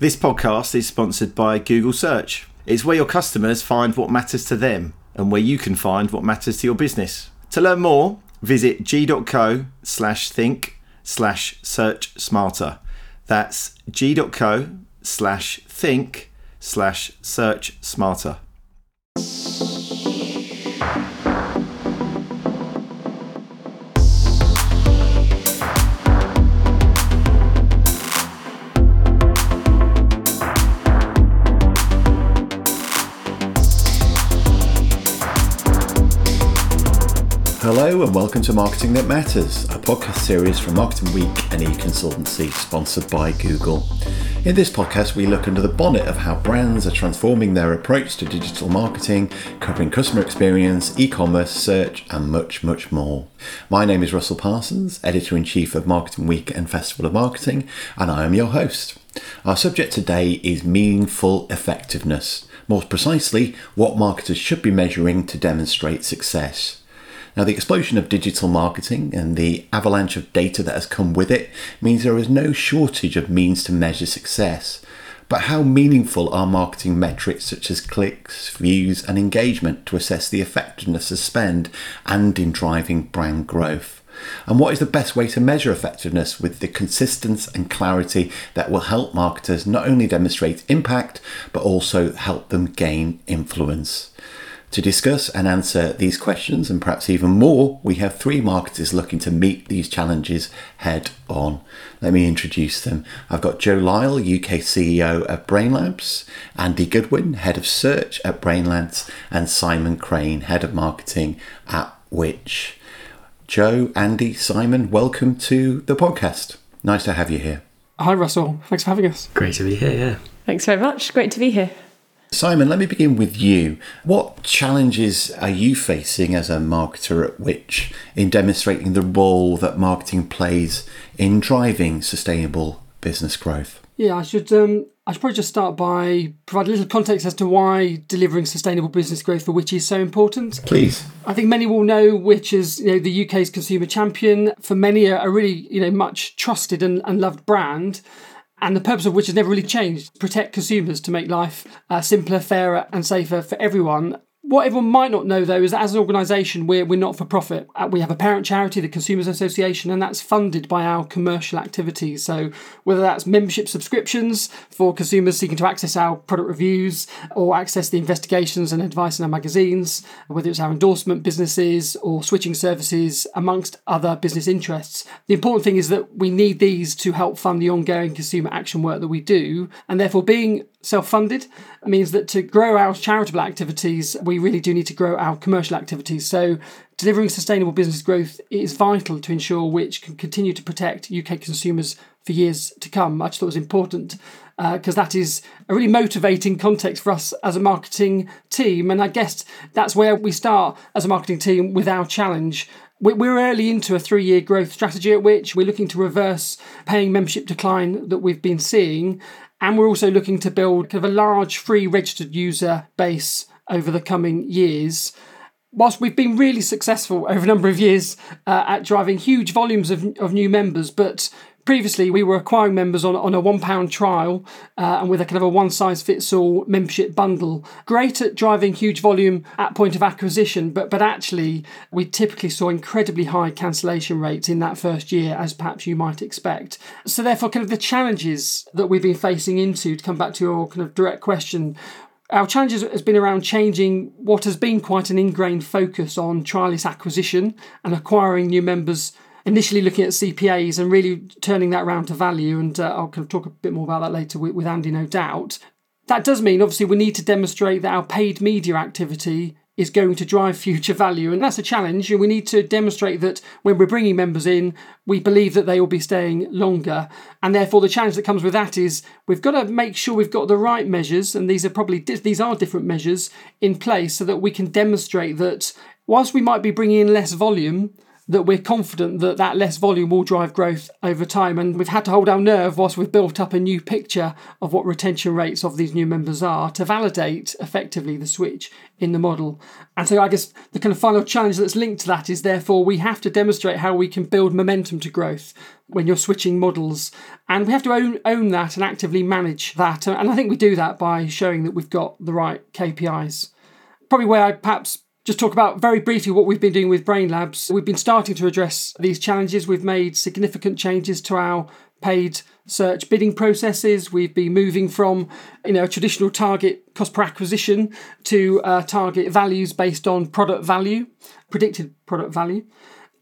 This podcast is sponsored by Google Search. It's where your customers find what matters to them and where you can find what matters to your business. To learn more, visit g.co slash think slash search smarter. That's g.co slash think slash search smarter. Hello and welcome to Marketing That Matters, a podcast series from Marketing Week and Econsultancy sponsored by Google. In this podcast, we look under the bonnet of how brands are transforming their approach to digital marketing, covering customer experience, e-commerce, search, and much, much more. My name is Russell Parsons, Editor-in-Chief of Marketing Week and Festival of Marketing, and I am your host. Our subject today is meaningful effectiveness. More precisely, what marketers should be measuring to demonstrate success. Now, the explosion of digital marketing and the avalanche of data that has come with it means there is no shortage of means to measure success. But how meaningful are marketing metrics such as clicks, views, and engagement to assess the effectiveness of spend and in driving brand growth? And what is the best way to measure effectiveness with the consistency and clarity that will help marketers not only demonstrate impact, but also help them gain influence? To discuss and answer these questions and perhaps even more, we have three marketers looking to meet these challenges head on. Let me introduce them. I've got Joe Lyle, UK CEO at Brainlabs, Andy Goodwin, Head of Search at Brainlabs, and Simon Crane, Head of Marketing at Which. Joe, Andy, Simon, welcome to the podcast. Nice to have you here. Hi, Russell. Thanks for having us. Great to be here, yeah. Thanks very much. Great to be here. Simon, let me begin with you. What challenges are you facing as a marketer at Which in demonstrating the role that marketing plays in driving sustainable business growth? Yeah, I should. Um, I should probably just start by provide a little context as to why delivering sustainable business growth for Which is so important. Please. I think many will know Which is you know the UK's consumer champion. For many, a really you know much trusted and, and loved brand and the purpose of which has never really changed protect consumers to make life uh, simpler, fairer, and safer for everyone. What everyone might not know, though, is that as an organisation, we're, we're not for profit. Uh, we have a parent charity, the Consumers Association, and that's funded by our commercial activities. So, whether that's membership subscriptions for consumers seeking to access our product reviews or access the investigations and advice in our magazines, whether it's our endorsement businesses or switching services, amongst other business interests, the important thing is that we need these to help fund the ongoing consumer action work that we do. And therefore, being self funded means that to grow our charitable activities, we really do need to grow our commercial activities. So, delivering sustainable business growth is vital to ensure which can continue to protect UK consumers for years to come. I just thought it was important because uh, that is a really motivating context for us as a marketing team. And I guess that's where we start as a marketing team with our challenge. We're early into a three year growth strategy at which we're looking to reverse paying membership decline that we've been seeing and we're also looking to build kind of a large free registered user base over the coming years. Whilst we've been really successful over a number of years uh, at driving huge volumes of, of new members, but previously we were acquiring members on, on a one pound trial uh, and with a kind of a one size fits all membership bundle. Great at driving huge volume at point of acquisition but but actually we typically saw incredibly high cancellation rates in that first year as perhaps you might expect. So therefore kind of the challenges that we've been facing into to come back to your kind of direct question our challenge has been around changing what has been quite an ingrained focus on trialist acquisition and acquiring new members initially looking at CPAs and really turning that around to value. And uh, I'll kind of talk a bit more about that later with, with Andy, no doubt. That does mean, obviously, we need to demonstrate that our paid media activity is going to drive future value. And that's a challenge. And we need to demonstrate that when we're bringing members in, we believe that they will be staying longer. And therefore, the challenge that comes with that is we've got to make sure we've got the right measures, and these are probably these are different measures in place so that we can demonstrate that whilst we might be bringing in less volume, that we're confident that that less volume will drive growth over time. And we've had to hold our nerve whilst we've built up a new picture of what retention rates of these new members are to validate effectively the switch in the model. And so I guess the kind of final challenge that's linked to that is therefore we have to demonstrate how we can build momentum to growth when you're switching models. And we have to own, own that and actively manage that. And I think we do that by showing that we've got the right KPIs. Probably where I'd perhaps just talk about very briefly what we've been doing with Brainlabs. We've been starting to address these challenges. We've made significant changes to our paid search bidding processes. We've been moving from you know a traditional target cost per acquisition to uh, target values based on product value, predicted product value.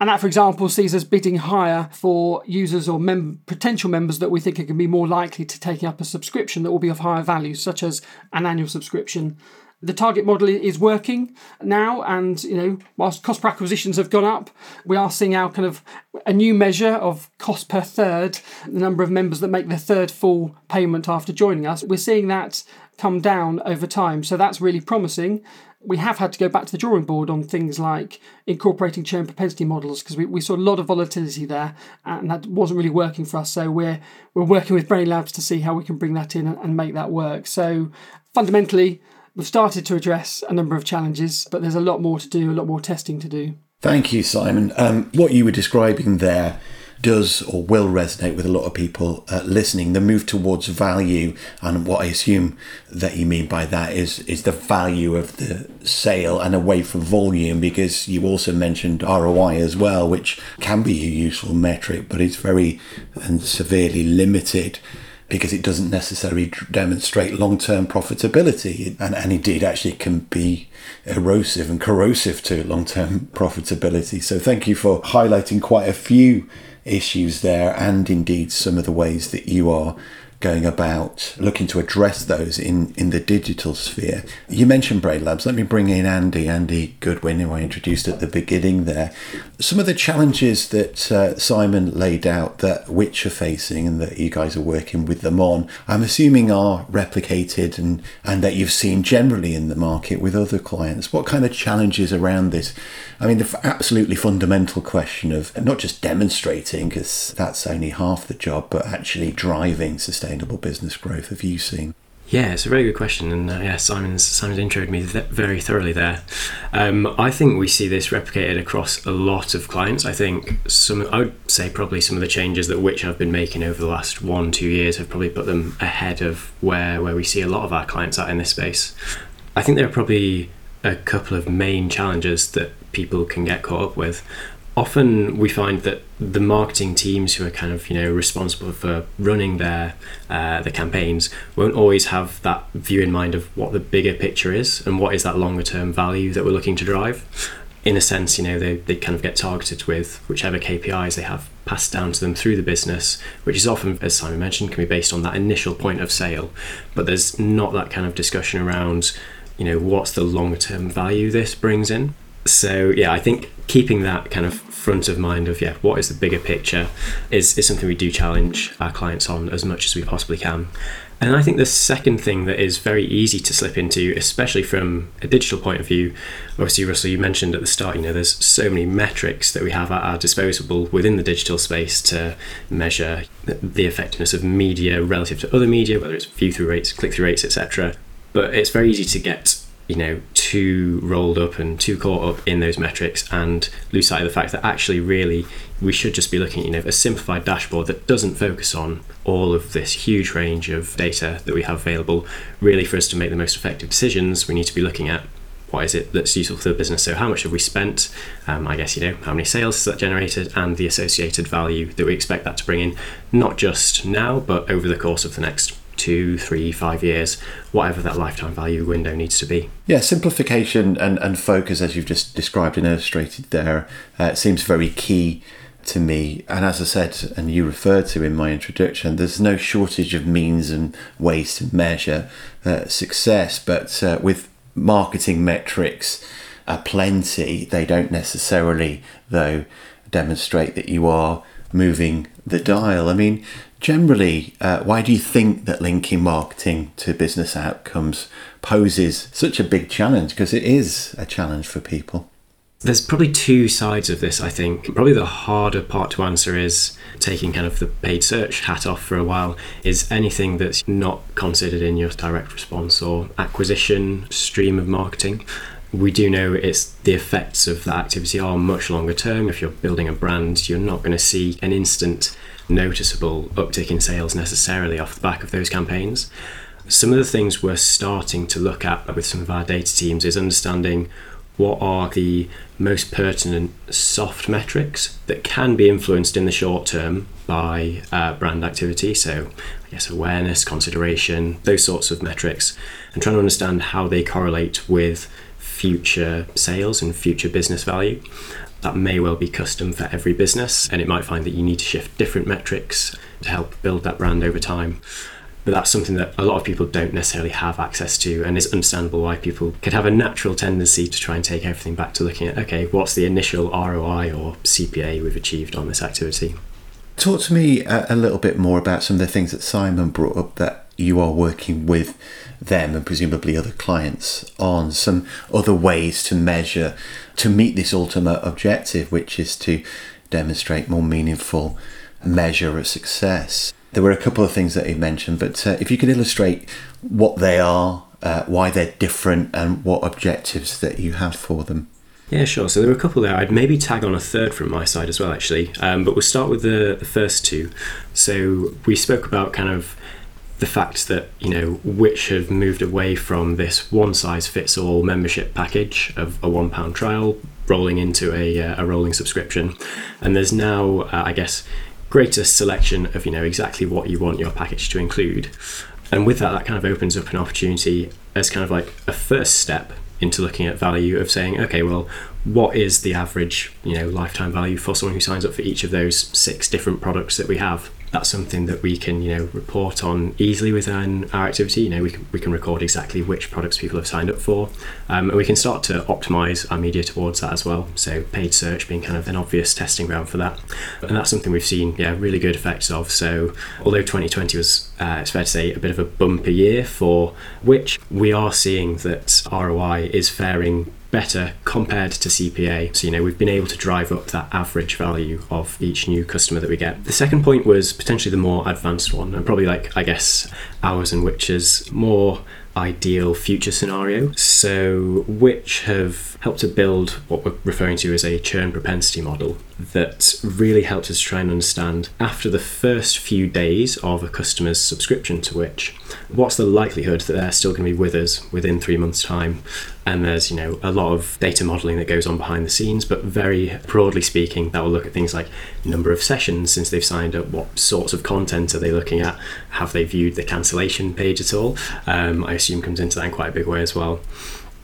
And that, for example, sees us bidding higher for users or mem- potential members that we think are going to be more likely to taking up a subscription that will be of higher value, such as an annual subscription. The target model is working now, and you know, whilst cost per acquisitions have gone up, we are seeing our kind of a new measure of cost per third, the number of members that make their third full payment after joining us. We're seeing that come down over time, so that's really promising we have had to go back to the drawing board on things like incorporating churn propensity models because we, we saw a lot of volatility there and that wasn't really working for us. So we're we're working with Brainlabs to see how we can bring that in and, and make that work. So fundamentally, we've started to address a number of challenges, but there's a lot more to do, a lot more testing to do. Thank you, Simon. Um, what you were describing there does or will resonate with a lot of people uh, listening. The move towards value, and what I assume that you mean by that is is the value of the sale and away from volume, because you also mentioned ROI as well, which can be a useful metric, but it's very and severely limited because it doesn't necessarily demonstrate long term profitability. And, and indeed, actually, can be erosive and corrosive to long term profitability. So, thank you for highlighting quite a few issues there, and indeed some of the ways that you are going about looking to address those in, in the digital sphere. You mentioned Brainlabs. Let me bring in Andy, Andy Goodwin, who I introduced at the beginning there. Some of the challenges that uh, Simon laid out that Which are facing and that you guys are working with them on, I'm assuming are replicated and, and that you've seen generally in the market with other clients. What kind of challenges around this? I mean, the absolutely fundamental question of not just demonstrating, because that's only half the job, but actually driving sustainable business growth have you seen? Yeah, it's a very good question, and uh, yeah, Simon's Simon's introed me th- very thoroughly there. Um, I think we see this replicated across a lot of clients. I think some, I would say probably some of the changes that Which I've been making over the last one two years have probably put them ahead of where where we see a lot of our clients at in this space. I think there are probably a couple of main challenges that people can get caught up with. Often we find that the marketing teams who are kind of you know responsible for running their uh, the campaigns won't always have that view in mind of what the bigger picture is and what is that longer term value that we're looking to drive. In a sense, you know, they, they kind of get targeted with whichever KPIs they have passed down to them through the business, which is often, as Simon mentioned, can be based on that initial point of sale. But there's not that kind of discussion around, you know, what's the longer term value this brings in so yeah, I think keeping that kind of front of mind of yeah, what is the bigger picture is, is something we do challenge our clients on as much as we possibly can. And I think the second thing that is very easy to slip into, especially from a digital point of view, obviously, Russell, you mentioned at the start, you know, there's so many metrics that we have at our disposal within the digital space to measure the effectiveness of media relative to other media, whether it's view through rates, click through rates, etc. But it's very easy to get you know too rolled up and too caught up in those metrics and lose sight of the fact that actually really we should just be looking at you know a simplified dashboard that doesn't focus on all of this huge range of data that we have available. Really for us to make the most effective decisions we need to be looking at what is it that's useful for the business. So how much have we spent? Um, i guess you know how many sales has that generated? And the associated value that we expect that to bring in not just now but over the course of the next two, three, five years, whatever that lifetime value window needs to be. Yeah, simplification and, and focus, as you've just described and illustrated there, uh, seems very key to me. And as I said, and you referred to in my introduction, there's no shortage of means and ways to measure uh, success, but uh, with marketing metrics plenty, they don't necessarily, though, demonstrate that you are moving the dial. I mean, generally, uh, why do you think that linking marketing to business outcomes poses such a big challenge? Because it is a challenge for people. There's probably two sides of this, I think. Probably the harder part to answer is taking kind of the paid search hat off for a while is anything that's not considered in your direct response or acquisition stream of marketing. We do know it's the effects of that activity are much longer term. If you're building a brand, you're not going to see an instant noticeable uptick in sales necessarily off the back of those campaigns. Some of the things we're starting to look at with some of our data teams is understanding what are the most pertinent soft metrics that can be influenced in the short term by uh, brand activity. So, I guess awareness, consideration, those sorts of metrics, and trying to understand how they correlate with future sales and future business value. That may well be custom for every business, and it might find that you need to shift different metrics to help build that brand over time. But that's something that a lot of people don't necessarily have access to and is understandable why people could have a natural tendency to try and take everything back to looking at okay what's the initial roi or cpa we've achieved on this activity? Talk to me a, a little bit more about some of the things that simon brought up that you are working with them and presumably other clients on some other ways to measure to meet this ultimate objective which is to demonstrate more meaningful measure of success there were a couple of things that he mentioned, but uh, if you could illustrate what they are, uh, why they're different, and what objectives that you have for them. Yeah, sure. So there were a couple there. I'd maybe tag on a third from my side as well, actually. Um, but we'll start with the, the first two. So we spoke about kind of the fact that you know which have moved away from this one size fits all membership package of a one pound trial rolling into a, uh, a rolling subscription. And there's now uh, i guess greater selection of you know exactly what you want your package to include. And with that that kind of opens up an opportunity as kind of like a first step into looking at value of saying okay well what is the average you know lifetime value for someone who signs up for each of those six different products that we have that's something that we can you know report on easily within our activity. You know we can, we can record exactly which products people have signed up for um, and we can start to optimize our media towards that as well. So paid search being kind of an obvious testing ground for that. And that's something we've seen yeah really good effects of. So although 2020 was uh, it's fair to say a bit of a bumper year for which we are seeing that ROI is faring better compared to CPA. So, you know, we've been able to drive up that average value of each new customer that we get. The second point was potentially the more advanced one, and probably like, I guess, ours and Which's more ideal future scenario. So, which have helped to build what we're referring to as a churn propensity model that really helped us try and understand after the first few days of a customer's subscription to which, what's the likelihood that they're still going to be with us within three months' time? And there's, you know, a lot of data modeling that goes on behind the scenes, but very broadly speaking, that will look at things like number of sessions since they've signed up, what sorts of content are they looking at, have they viewed the cancellation page at all? Um, I assume comes into that in quite a big way as well.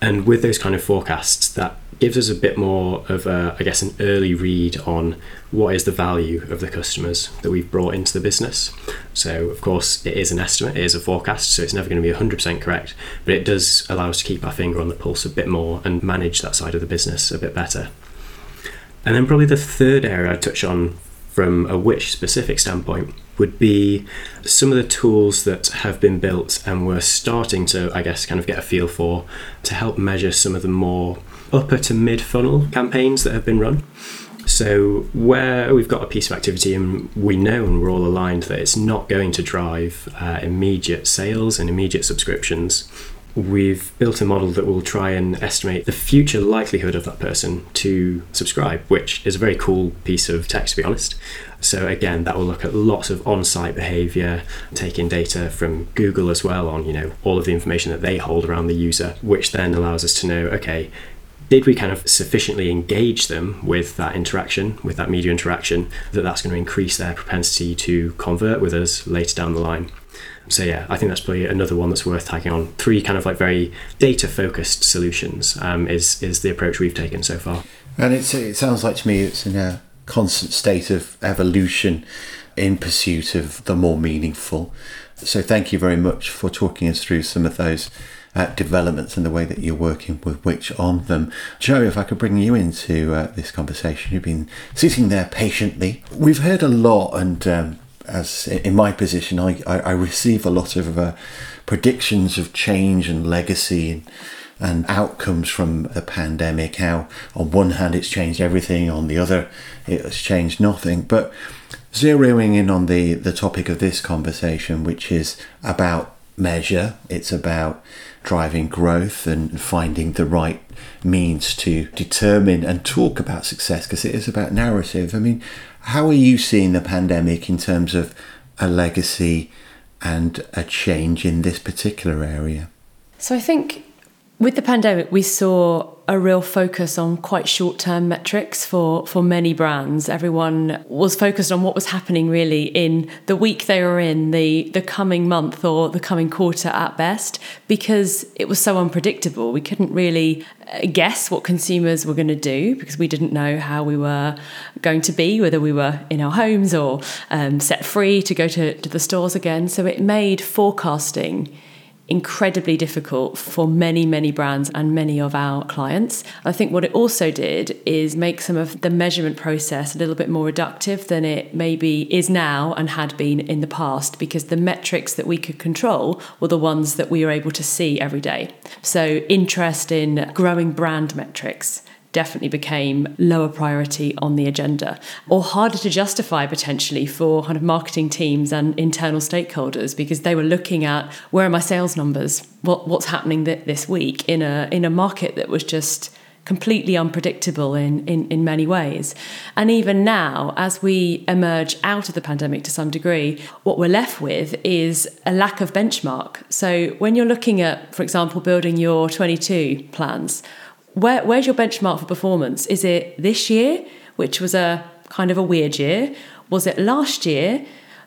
And with those kind of forecasts, that gives us a bit more of a, I guess, an early read on what is the value of the customers that we've brought into the business. So, of course, it is an estimate, it is a forecast, so it's never going to be 100% correct, but it does allow us to keep our finger on the pulse a bit more and manage that side of the business a bit better. And then, probably the third area I'd touch on from a which specific standpoint would be some of the tools that have been built and we're starting to, I guess, kind of get a feel for to help measure some of the more upper to mid funnel campaigns that have been run. So, where we've got a piece of activity and we know and we're all aligned that it's not going to drive uh, immediate sales and immediate subscriptions, we've built a model that will try and estimate the future likelihood of that person to subscribe, which is a very cool piece of tech, to be honest. So, again, that will look at lots of on site behavior, taking data from Google as well on, you know, all of the information that they hold around the user, which then allows us to know, okay, did we kind of sufficiently engage them with that interaction, with that media interaction, that that's going to increase their propensity to convert with us later down the line? So yeah, I think that's probably another one that's worth tagging on. Three kind of like very data focused solutions um, is is the approach we've taken so far. And it's, it sounds like to me it's in a constant state of evolution in pursuit of the more meaningful. So thank you very much for talking us through some of those uh, developments and the way that you're working with which on them. Joe, if I could bring you into uh, this conversation, you've been sitting there patiently. We've heard a lot, and um, as in my position, I, I, I receive a lot of uh, predictions of change and legacy and and outcomes from the pandemic. How, on one hand, it's changed everything, on the other, it has changed nothing. But zeroing in on the, the topic of this conversation, which is about measure, it's about driving growth and finding the right means to determine and talk about success because it is about narrative. I mean, how are you seeing the pandemic in terms of a legacy and a change in this particular area? So I think with the pandemic, we saw a real focus on quite short term metrics for, for many brands. Everyone was focused on what was happening really in the week they were in, the, the coming month or the coming quarter at best, because it was so unpredictable. We couldn't really uh, guess what consumers were going to do because we didn't know how we were going to be, whether we were in our homes or um, set free to go to, to the stores again. So it made forecasting incredibly difficult for many, many brands and many of our clients. I think what it also did is make some of the measurement process a little bit more reductive than it maybe is now and had been in the past because the metrics that we could control were the ones that we were able to see every day. So, interest in growing brand metrics definitely became lower priority on the agenda or harder to justify potentially for kind of marketing teams and internal stakeholders because they were looking at where are my sales numbers what, what's happening th- this week in a in a market that was just completely unpredictable in, in, in many ways. And even now, as we emerge out of the pandemic to some degree, what we're left with is a lack of benchmark. So when you're looking at, for example, building your 22 plans, where, where's your benchmark for performance? Is it this year, which was a kind of a weird year? Was it last year?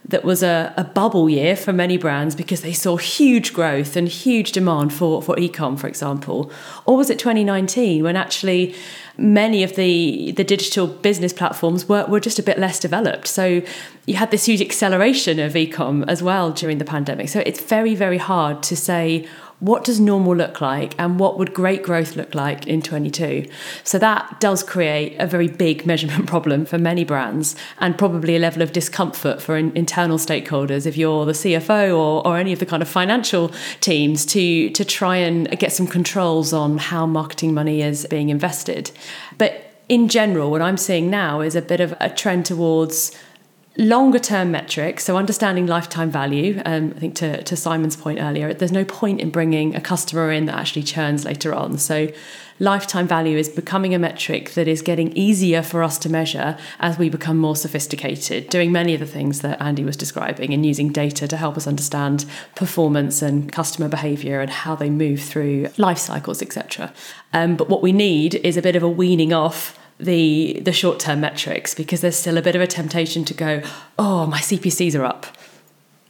That was a, a bubble year for many brands because they saw huge growth and huge demand for, for ecom, for example. Or was it 2019 when actually many of the, the digital business platforms were, were just a bit less developed? So you had this huge acceleration of ecom as well during the pandemic. So it's very, very hard to say what does normal look like and what would great growth look like in 22 so that does create a very big measurement problem for many brands and probably a level of discomfort for in, internal stakeholders if you're the cfo or, or any of the kind of financial teams to to try and get some controls on how marketing money is being invested. But in general what i'm seeing now is a bit of a trend towards longer term metrics, so understanding lifetime value. Um, I think to, to Simon's point earlier, there's no point in bringing a customer in that actually churns later on. So, lifetime value is becoming a metric that is getting easier for us to measure as we become more sophisticated, doing many of the things that Andy was describing and using data to help us understand performance and customer behavior and how they move through life cycles, etc. Um, but what we need is a bit of a weaning off the the short term metrics because there's still a bit of a temptation to go, oh, my CPCs are up.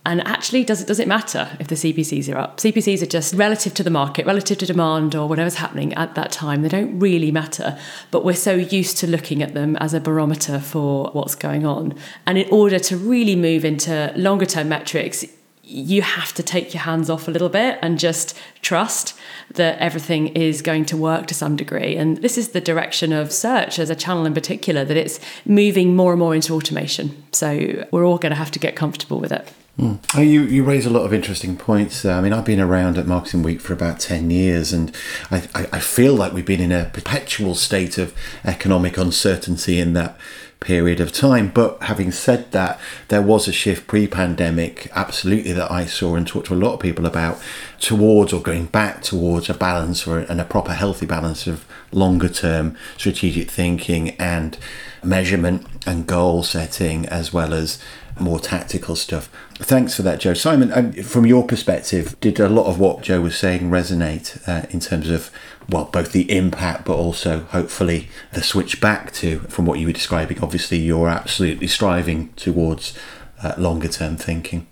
And actually, does it does it matter if the CPCs are up? CPCs are just relative to the market, relative to demand, or whatever's happening at that time. They don't really matter, but we're so used to looking at them as a barometer for what's going on. And in order to really move into longer term metrics, you have to take your hands off a little bit and just trust that everything is going to work to some degree. And this is the direction of search as a channel in particular, that it's moving more and more into automation. So we're all going to have to get comfortable with it. Mm. You, you raise a lot of interesting points. I mean, I've been around at Marketing Week for about 10 years, and I, I feel like we've been in a perpetual state of economic uncertainty in that period of time. But having said that, there was a shift pre pandemic, absolutely, that I saw and talked to a lot of people about towards or going back towards a balance or and a proper healthy balance of longer term strategic thinking and measurement and goal setting as well as more tactical stuff. Thanks for that, Joe. Simon, um, from your perspective, did a lot of what Joe was saying resonate uh, in terms of, well, both the impact, but also hopefully the switch back to, from what you were describing? Obviously, you're absolutely striving towards uh, longer term thinking.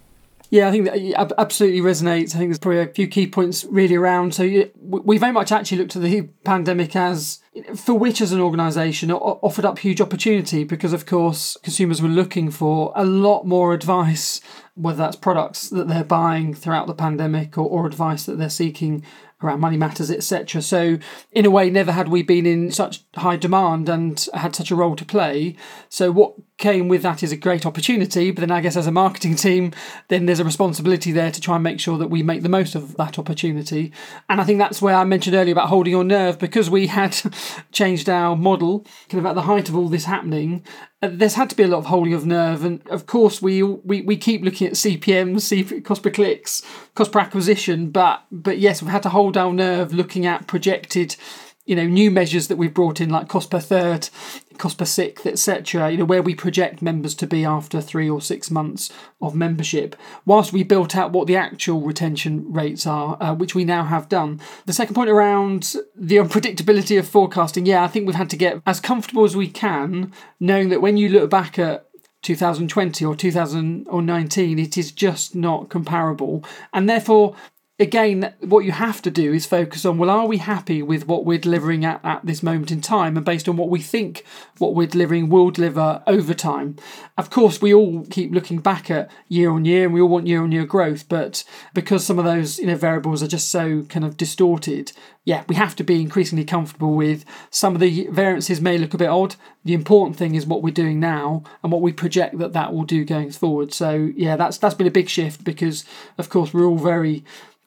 Yeah, I think that absolutely resonates. I think there's probably a few key points really around. So we very much actually looked at the pandemic as for which as an organisation offered up huge opportunity because of course consumers were looking for a lot more advice whether that's products that they're buying throughout the pandemic or, or advice that they're seeking around money matters, etc. So, in a way, never had we been in such high demand and had such a role to play. So, what came with that is a great opportunity, but then I guess as a marketing team, then there's a responsibility there to try and make sure that we make the most of that opportunity. And I think that's where I mentioned earlier about holding your nerve because we had changed our model kind of at the height of all this happening. Uh, there's had to be a lot of holding of nerve, and of course we we, we keep looking at CPMs, CP, cost per clicks, cost per acquisition, but but yes, we've had to hold our nerve looking at projected you know new measures that we've brought in like cost per third cost per sixth etc you know where we project members to be after three or six months of membership. Whilst we built out what the actual retention rates are uh, which we now have done. The second point around the unpredictability of forecasting yeah i think we've had to get as comfortable as we can knowing that when you look back at 2020 or 2019 it is just not comparable. And therefore again, what you have to do is focus on well, are we happy with what we're delivering at, at this moment in time? And based on what we think what we're delivering will deliver over time. Of course, we all keep looking back at year on year and we all want year on year growth, but because some of those you know variables are just so kind of distorted, yeah, we have to be increasingly comfortable with some of the variances may look a bit odd. The important thing is what we're doing now and what we project that that will do going forward. So yeah, that's that's been a big shift because of course we're all very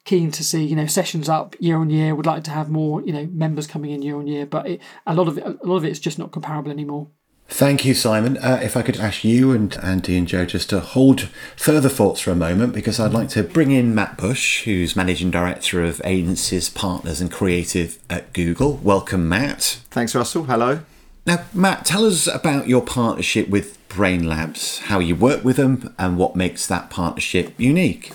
keen to see you know sessions up year on year. Would like to have more you know members coming in year on year, but it, a lot of it, a lot of it's just not comparable anymore. Thank you, Simon. Uh, if I could ask you and Andy and Joe just to hold further thoughts for a moment, because I'd like to bring in Matt Bush, who's Managing Director of Agencies, Partners and Creative at Google. Welcome, Matt. Thanks, Russell. Hello. Now, Matt, tell us about your partnership with Brainlabs, how you work with them, and what makes that partnership unique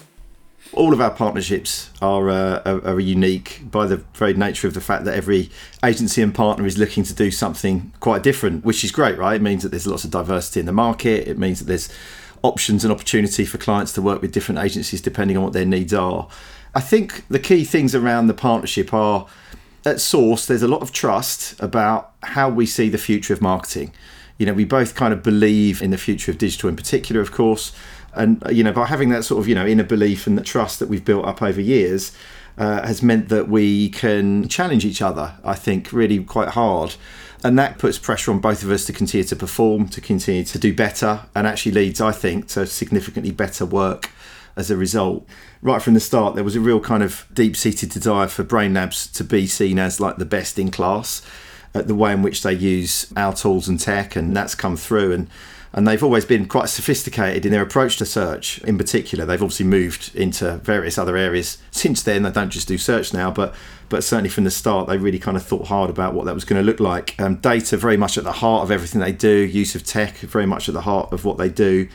all of our partnerships are, uh, are, are, unique by the very nature of the fact that every agency and partner is looking to do something quite different, which is great, right? It means that there's lots of diversity in the market. It means that there's options and opportunity for clients to work with different agencies depending on what their needs are. I think the key things around the partnership are at source, there's a lot of trust about how we see the future of marketing. You know, we both kind of believe in the future of digital in particular, of course and you know by having that sort of you know inner belief and the trust that we've built up over years uh, has meant that we can challenge each other i think really quite hard. And that puts pressure on both of us to continue to perform to continue to do better and actually leads i think to significantly better work as a result. Right from the start there was a real kind of deep-seated desire for brainlabs to be seen as like the best in class at the way in which they use our tools and tech and that's come through. And and they've always been quite sophisticated in their approach to search in particular. They've obviously moved into various other areas since then. They don't just do search now but but certainly from the start they really kind of thought hard about what that was going to look like. Um, data very much at the heart of everything they do. Use of tech very much at the heart of what they do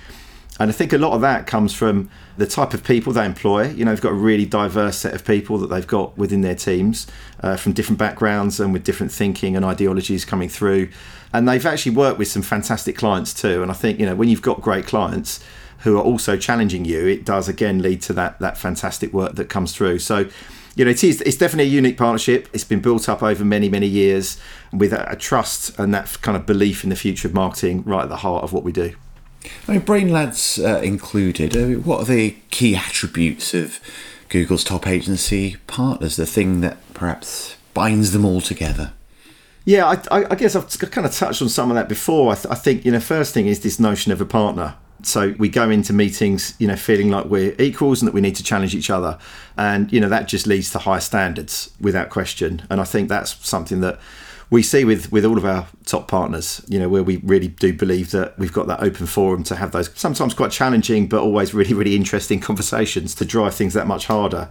and I think a lot of that comes from the type of people they employ. You know, they've got a really diverse set of people that they've got within their teams uh, from different backgrounds and with different thinking and ideologies coming through and they've actually worked with some fantastic clients too. And I think you know when you've got great clients who are also challenging you, it does again lead to that that fantastic work that comes through. So you know, it is it's definitely a unique partnership. It's been built up over many many years with a, a trust and that kind of belief in the future of marketing right at the heart of what we do. I mean, Brainlabs uh, included. What are the key attributes of Google's top agency partners? The thing that perhaps binds them all together. Yeah, I, I, guess I've kind of touched on some of that before. I, th- I, think you know, first thing is this notion of a partner. So we go into meetings, you know, feeling like we're equals and that we need to challenge each other, and you know that just leads to higher standards without question. And I think that's something that we see with with all of our top partners. You know, where we really do believe that we've got that open forum to have those sometimes quite challenging, but always really really interesting conversations to drive things that much harder.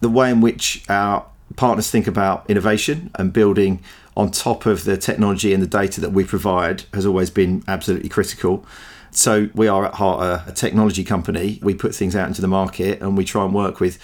The way in which our partners think about innovation and building on top of the technology and the data that we provide has always been absolutely critical. So we are at heart a, a, technology company. We put things out into the market and we try and work with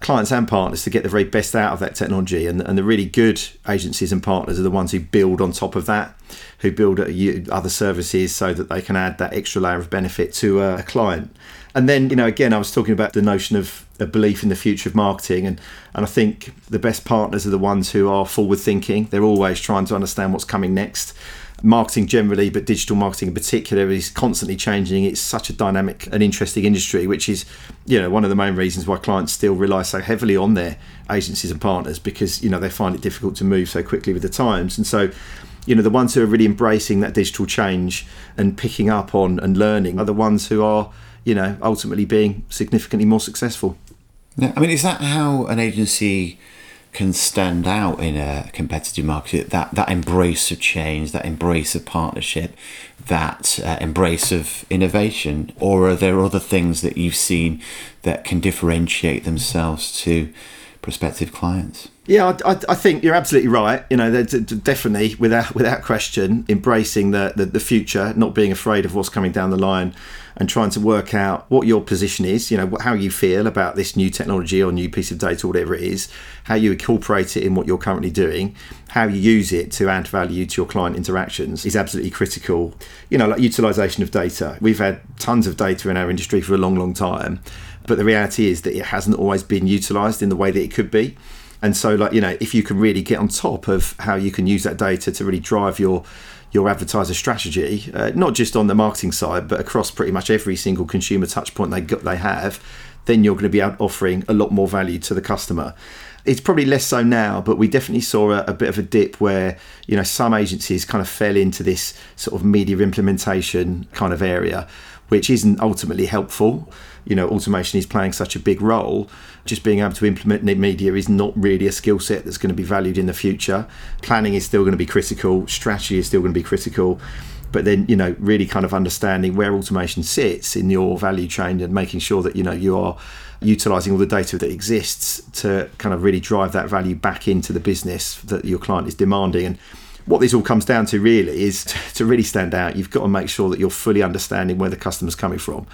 clients and partners to get the very best out of that technology. And, and the really good agencies and partners are the ones who build on top of that, who build other services so that they can add that extra layer of benefit to a client. And then, you know, again, I was talking about the notion of a belief in the future of marketing. And, and I think the best partners are the ones who are forward thinking. They're always trying to understand what's coming next. Marketing generally, but digital marketing in particular, is constantly changing. It's such a dynamic and interesting industry, which is, you know, one of the main reasons why clients still rely so heavily on their agencies and partners because, you know, they find it difficult to move so quickly with the times. And so, you know the ones who are really embracing that digital change and picking up on and learning are the ones who are you know ultimately being significantly more successful yeah i mean is that how an agency can stand out in a competitive market that that embrace of change that embrace of partnership that uh, embrace of innovation? Or are there other things that you've seen that can differentiate themselves to prospective clients? Yeah, I, I, think you're absolutely right. You know, definitely without without question, embracing the, the, the future, not being afraid of what's coming down the line, and trying to work out what your position is. You know, how you feel about this new technology or new piece of data, or whatever it is, how you incorporate it in what you're currently doing, how you use it to add value to your client interactions is absolutely critical. You know, like utilization of data. We've had tons of data in our industry for a long, long time, but the reality is that it hasn't always been utilized in the way that it could be. And so, like you know, if you can really get on top of how you can use that data to really drive your your advertiser strategy, uh, not just on the marketing side, but across pretty much every single consumer touch point they got, they have, then you're going to be out offering a lot more value to the customer. It's probably less so now, but we definitely saw a, a, bit of a dip where you know some agencies kind of fell into this sort of media implementation kind of area, which isn't ultimately helpful. You know, automation is playing such a big role, just being able to implement media is not really a skill set that's going to be valued in the future. Planning is still going to be critical, strategy is still going to be critical. But then, you know, really kind of understanding where automation sits in your value chain and making sure that, you know, you are utilizing all the data that exists to kind of really drive that value back into the business that your client is demanding. And what this all comes down to really is to really stand out, you've got to make sure that you're fully understanding where the customer's coming from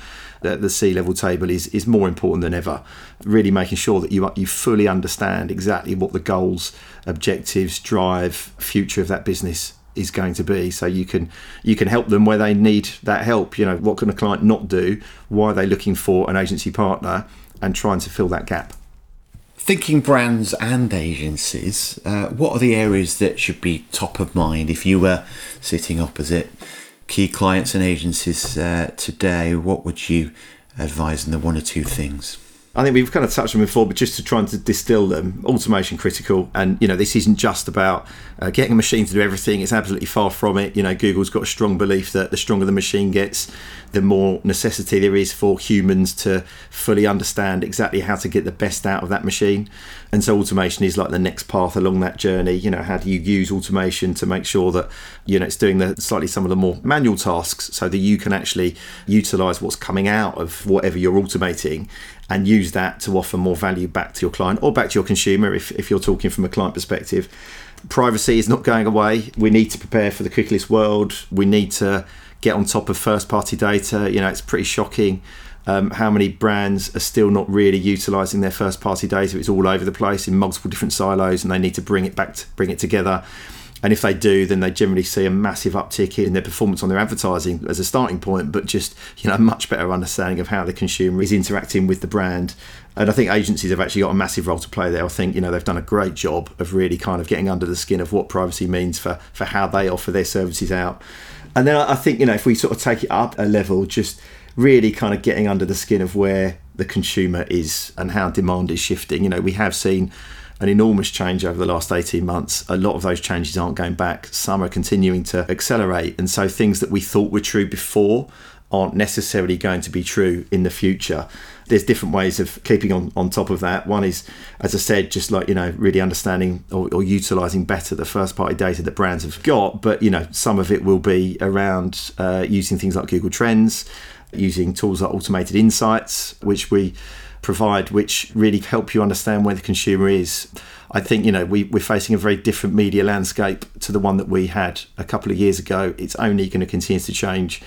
the, C level table is is more important than ever. Really making sure that you you fully understand exactly what the goals, objectives, drive, future of that business is going to be. So you can you can help them where they need that help. You know what can a client not do? Why are they looking for an agency partner? And trying to fill that gap. Thinking brands and agencies uh, what are the areas that should be top of mind? If you were sitting opposite key clients and agencies uh, today, what would you advise in the one or two things? I think we've kind of touched on before, but just to try to distill them, automation critical. And, you know, this isn't just about uh, getting a machine to do everything. It's absolutely far from it. You know, Google's got a strong belief that the stronger the machine gets, the more necessity there is for humans to fully understand exactly how to get the best out of that machine. And so automation is like the next path along that journey. You know, how do you use automation to make sure that, you know, it's doing the slightly some of the more manual tasks so that you can actually utilize what's coming out of whatever you're automating and use that to offer more value back to your client or back to your consumer if, if you're talking from a client perspective. Privacy is not going away. We need to prepare for the cookieless world. We need to get on top of first party data. You know, it's pretty shocking um, how many brands are still not really utilizing their first party data. It's all over the place in multiple different silos and they need to bring it back to bring it together. And if they do, then they generally see a massive uptick in their performance on their advertising as a starting point, but just you know a much better understanding of how the consumer is interacting with the brand. And I think agencies have actually got a massive role to play there. I think you know they've done a great job of really kind of getting under the skin of what privacy means for for how they offer their services out. And then I think you know if we sort of take it up a level, just really kind of getting under the skin of where the consumer is and how demand is shifting. You know, we have seen an enormous change over the last 18 months. A lot of those changes aren't going back, some are continuing to accelerate. And so things that we thought were true before aren't necessarily going to be true in the future. There's different ways of keeping on, on top of that. One is, as I said, just like, you know, really understanding or, or utilizing better the first party data that brands have got. But, you know, some of it will be around uh, using things like Google Trends, using tools like automated insights, which we provide, which really help you understand where the consumer is. I think you know we, we're facing a very different media landscape to the one that we had a couple of years ago. It's only going to continue to change,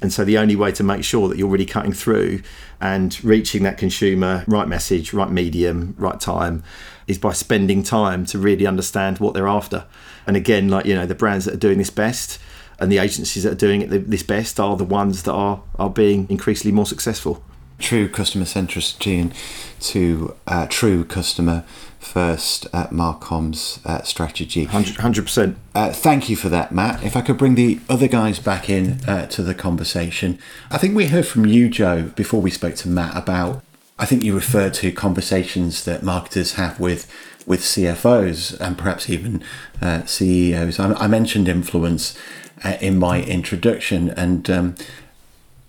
and so the only way to make sure that you're really cutting through and reaching that consumer, right message, right medium, right time, is by spending time to really understand what they're after. And again, like you know, the brands that are doing this best and the agencies that are doing it this best are the ones that are are being increasingly more successful. True customer centricity and to uh, true customer first at Marcom's uh, strategy. 100%. Uh, thank you for that, Matt. If I could bring the other guys back in uh, to the conversation. I think we heard from you, Joe, before we spoke to Matt about, I think you referred to conversations that marketers have with with CFOs and perhaps even uh, CEOs. I, I, mentioned influence uh, in my introduction and um,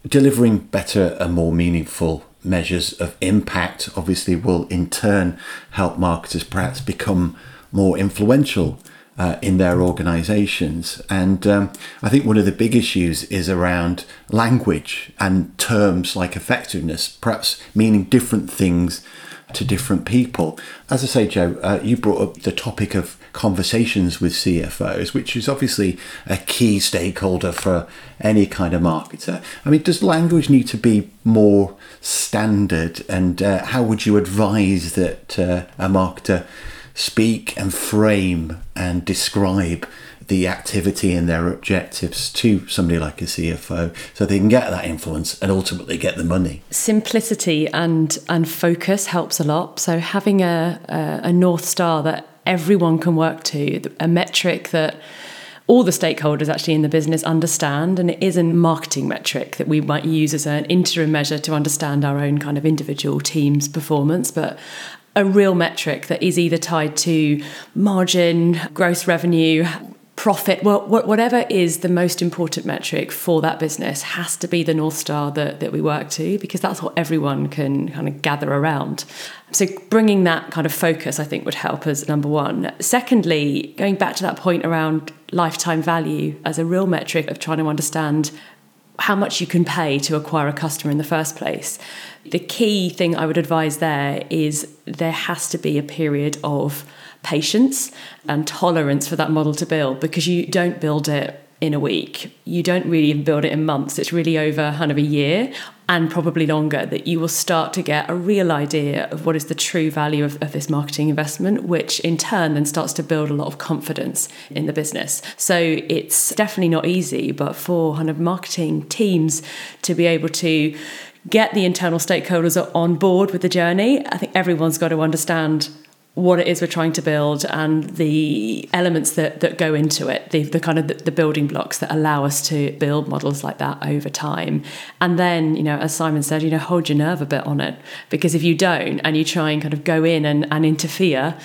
delivering better and more meaningful measures of impact obviously will in turn help marketers perhaps become more influential uh, in their organizations. And um, I think one of the big issues is around language and terms like effectiveness, perhaps meaning different things to different people. As I say, Joe, uh, you brought up the topic of conversations with CFOs, which is obviously a key stakeholder for any kind of marketer. I mean, does language need to be more standard? And uh, how would you advise that uh, a marketer speak and frame and describe the activity and their objectives to somebody like a CFO so they can get that influence and ultimately get the money. Simplicity and and focus helps a lot. So having a, a, a north star that everyone can work to, a metric that all the stakeholders actually in the business understand and it is a marketing metric that we might use as an interim measure to understand our own kind of individual team's performance but a real metric that is either tied to margin, gross revenue, profit, well, whatever is the most important metric for that business has to be the North Star that, that we work to because that's what everyone can kind of gather around. So, bringing that kind of focus, I think, would help as number one. Secondly, going back to that point around lifetime value as a real metric of trying to understand how much you can pay to acquire a customer in the first place. The key thing I would advise there is there has to be a period of patience and tolerance for that model to build because you don't build it in a week. You don't really build it in months. It's really over kind of a year and probably longer that you will start to get a real idea of what is the true value of, of, this marketing investment, which in turn then starts to build a lot of confidence in the business. So it's definitely not easy, but for kind of marketing teams to be able to get the internal stakeholders on board with the journey, I think everyone's got to understand what it is we're trying to build and the elements that, that go into it, the, the kind of the, the, building blocks that allow us to build models like that over time. And then, you know, as Simon said, you know, hold your nerve a bit on it. Because if you don't and you try and kind of go in and, and interfere,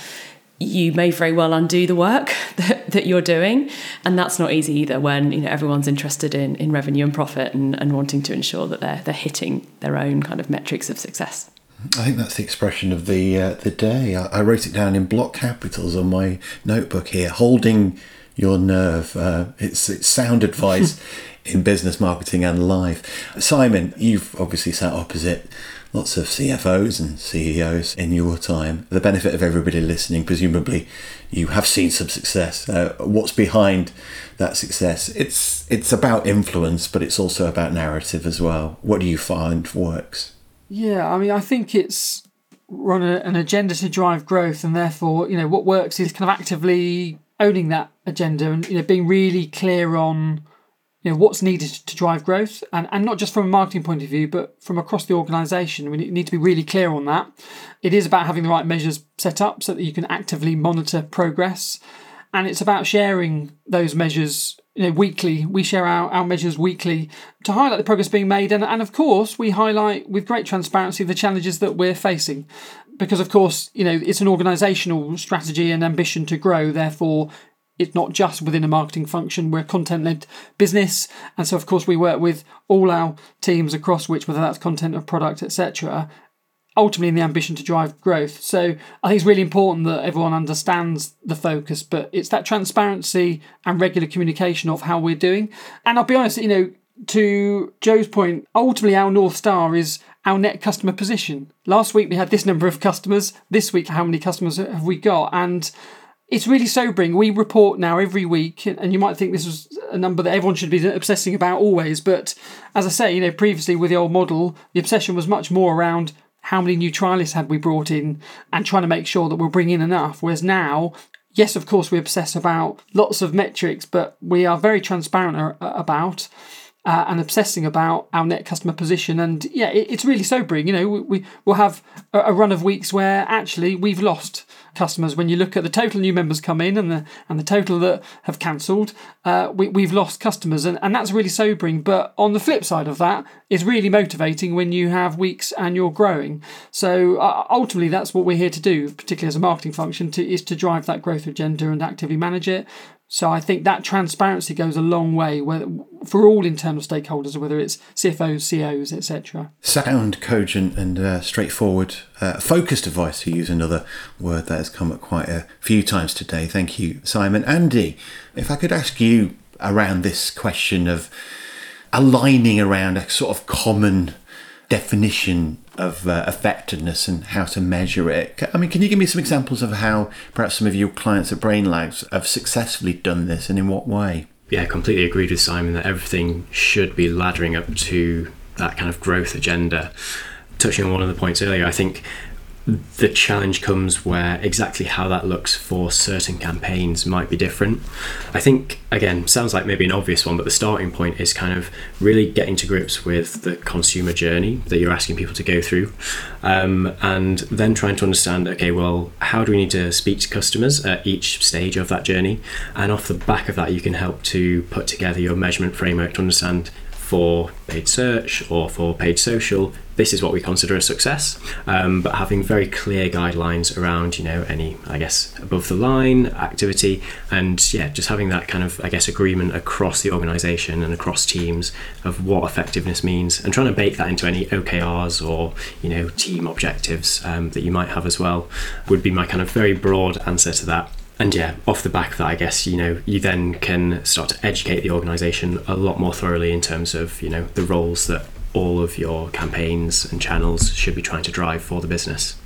you may very well undo the work that, that you're doing. And that's not easy either when, you know, everyone's interested in, in revenue and profit and, and wanting to ensure that they're they're hitting their own kind of metrics of success. I think that's the expression of the uh, the day. I, I, wrote it down in block capitals on my notebook here. Holding your nerve. Uh, it's it's sound advice in business marketing and life. Simon, you've obviously sat opposite lots of CFOs and CEOs in your time. The benefit of everybody listening, presumably, you have seen some success. Uh, what's behind that success? It's it's about influence, but it's also about narrative as well. What do you find works? Yeah, I mean, I think it's a, an agenda to drive growth, and therefore, you know, what works is kind of actively owning that agenda and you know being really clear on you know what's needed to drive growth and, and not just from a marketing point of view but from across the organization. We need to be really clear on that. It is about having the right measures set up so that you can actively monitor progress and it's about sharing those measures you know, weekly. We share our, our measures weekly to highlight the progress being made, and, and of course, we highlight with great transparency the challenges that we're facing. Because, of course, you know, it's an organisational strategy and ambition to grow, therefore, it's not just within a marketing function. We're a content led business. And so, of course, we work with all our teams across which, whether that's content or product, etc ultimately in the ambition to drive growth. So I think it's really important that everyone understands the focus, but it's that transparency and regular communication of how we're doing. And I'll be honest, you know, to Joe's point, ultimately our North Star is our net customer position. Last week we had this number of customers. This week, how many customers have we got? And it's really sobering. We report now every week, and you might think this was a number that everyone should be obsessing about always. But as I say, you know, previously with the old model, the obsession was much more around how many new trialists had we brought in and trying to make sure that we're bringing enough. Whereas now, yes, of course, we obsess about lots of metrics, but we are very transparent about. uh, and obsessing about our net customer position. And yeah, it, it's really sobering. You know, we, we will have a, a run of weeks where actually we've lost customers. When you look at the total new members come in and the and the total that have cancelled, uh, we, we've lost customers, and, and that's really sobering. But on the flip side of that, it's really motivating when you have weeks and you're growing. So uh, ultimately, that's what we're here to do, particularly as a marketing function, to, is to drive that growth agenda and actively manage it. So I think that transparency goes a long way for all internal stakeholders, whether it's CFOs, COs, etc. Sound, cogent, and uh, straightforward. Uh, focused advice, to use another word that has come up quite a few times today. Thank you, Simon. Andy, if I could ask you around this question of aligning around a sort of common definition of uh, effectiveness and how to measure it. I mean, can you give me some examples of how perhaps some of your clients at Brainlabs have successfully done this and in what way? Yeah, I completely agreed with Simon that everything should be laddering up to that kind of growth agenda. Touching on one of the points earlier, I think the challenge comes where exactly how that looks for certain campaigns might be different. I think, again, sounds like maybe an obvious one, but the starting point is kind of really getting to grips with the consumer journey that you're asking people to go through. Um, and then trying to understand okay, well, how do we need to speak to customers at each stage of that journey? And off the back of that, you can help to put together your measurement framework to understand for paid search or for paid social, this is what we consider a success. Um, but having very clear guidelines around, you know, any, I guess, above the line activity, and yeah, just having that kind of, I guess, agreement across the organisation and across teams of what effectiveness means, and trying to bake that into any OKRs or you know team objectives um, that you might have as well, would be my kind of very broad answer to that and yeah, off the back of that, I guess you know you then can start to educate the organisation a lot more thoroughly in terms of you know the roles that all of your campaigns and channels should be trying to drive for the business.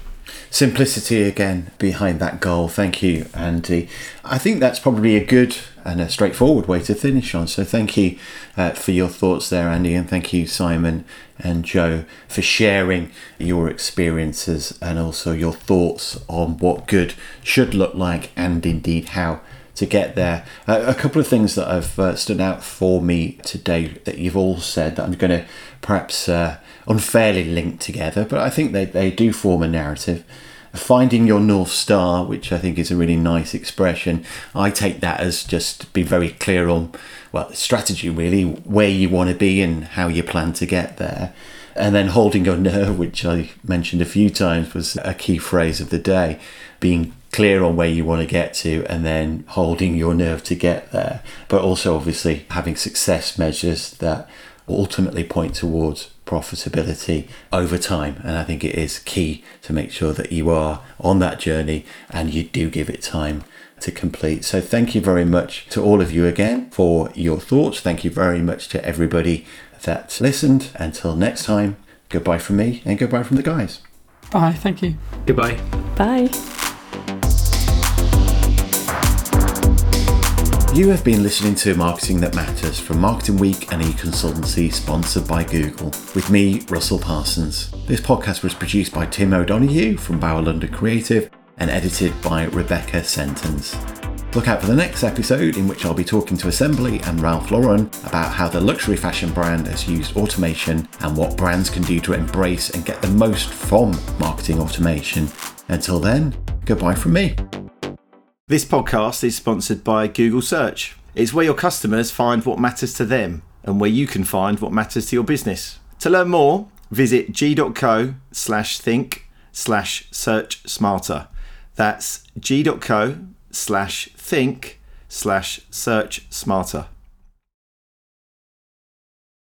Simplicity again behind that goal. Thank you, Andy. I think that's probably a good and a straightforward way to finish on. So thank you uh, for your thoughts there, Andy, and thank you, Simon and Joe, for sharing your experiences and also your thoughts on what good should look like and indeed how to get there. Uh, a couple of things that have uh, stood out for me today that you've all said that I'm going to perhaps uh, unfairly linked together, but I think they, they do form a narrative finding your North Star, which I think is a really nice expression. I take that as just be very clear on, well, strategy really, where you want to be and how you plan to get there. And then holding your nerve, which I mentioned a few times, was a key phrase of the day. Being clear on where you want to get to and then holding your nerve to get there. But also, obviously, having success measures that ultimately point towards profitability over time. And I think it is key to make sure that you are on that journey and you do give it time to complete. So thank you very much to all of you again for your thoughts. Thank you very much to everybody that listened. Until next time, goodbye from me and goodbye from the guys. Bye. Thank you. Goodbye. Bye. You have been listening to Marketing That Matters from Marketing Week and Econsultancy, sponsored by Google, with me, Russell Parsons. This podcast was produced by Tim O'Donoghue from Bauer London Creative and edited by Rebecca Sentance. Look out for the next episode, in which I'll be talking to Assembly and Ralph Lauren about how the luxury fashion brand has used automation and what brands can do to embrace and get the most from marketing automation. Until then, goodbye from me. This podcast is sponsored by Google Search. It's where your customers find what matters to them and where you can find what matters to your business. To learn more, visit g.co slash think slash search smarter. That's g.co slash think slash search smarter.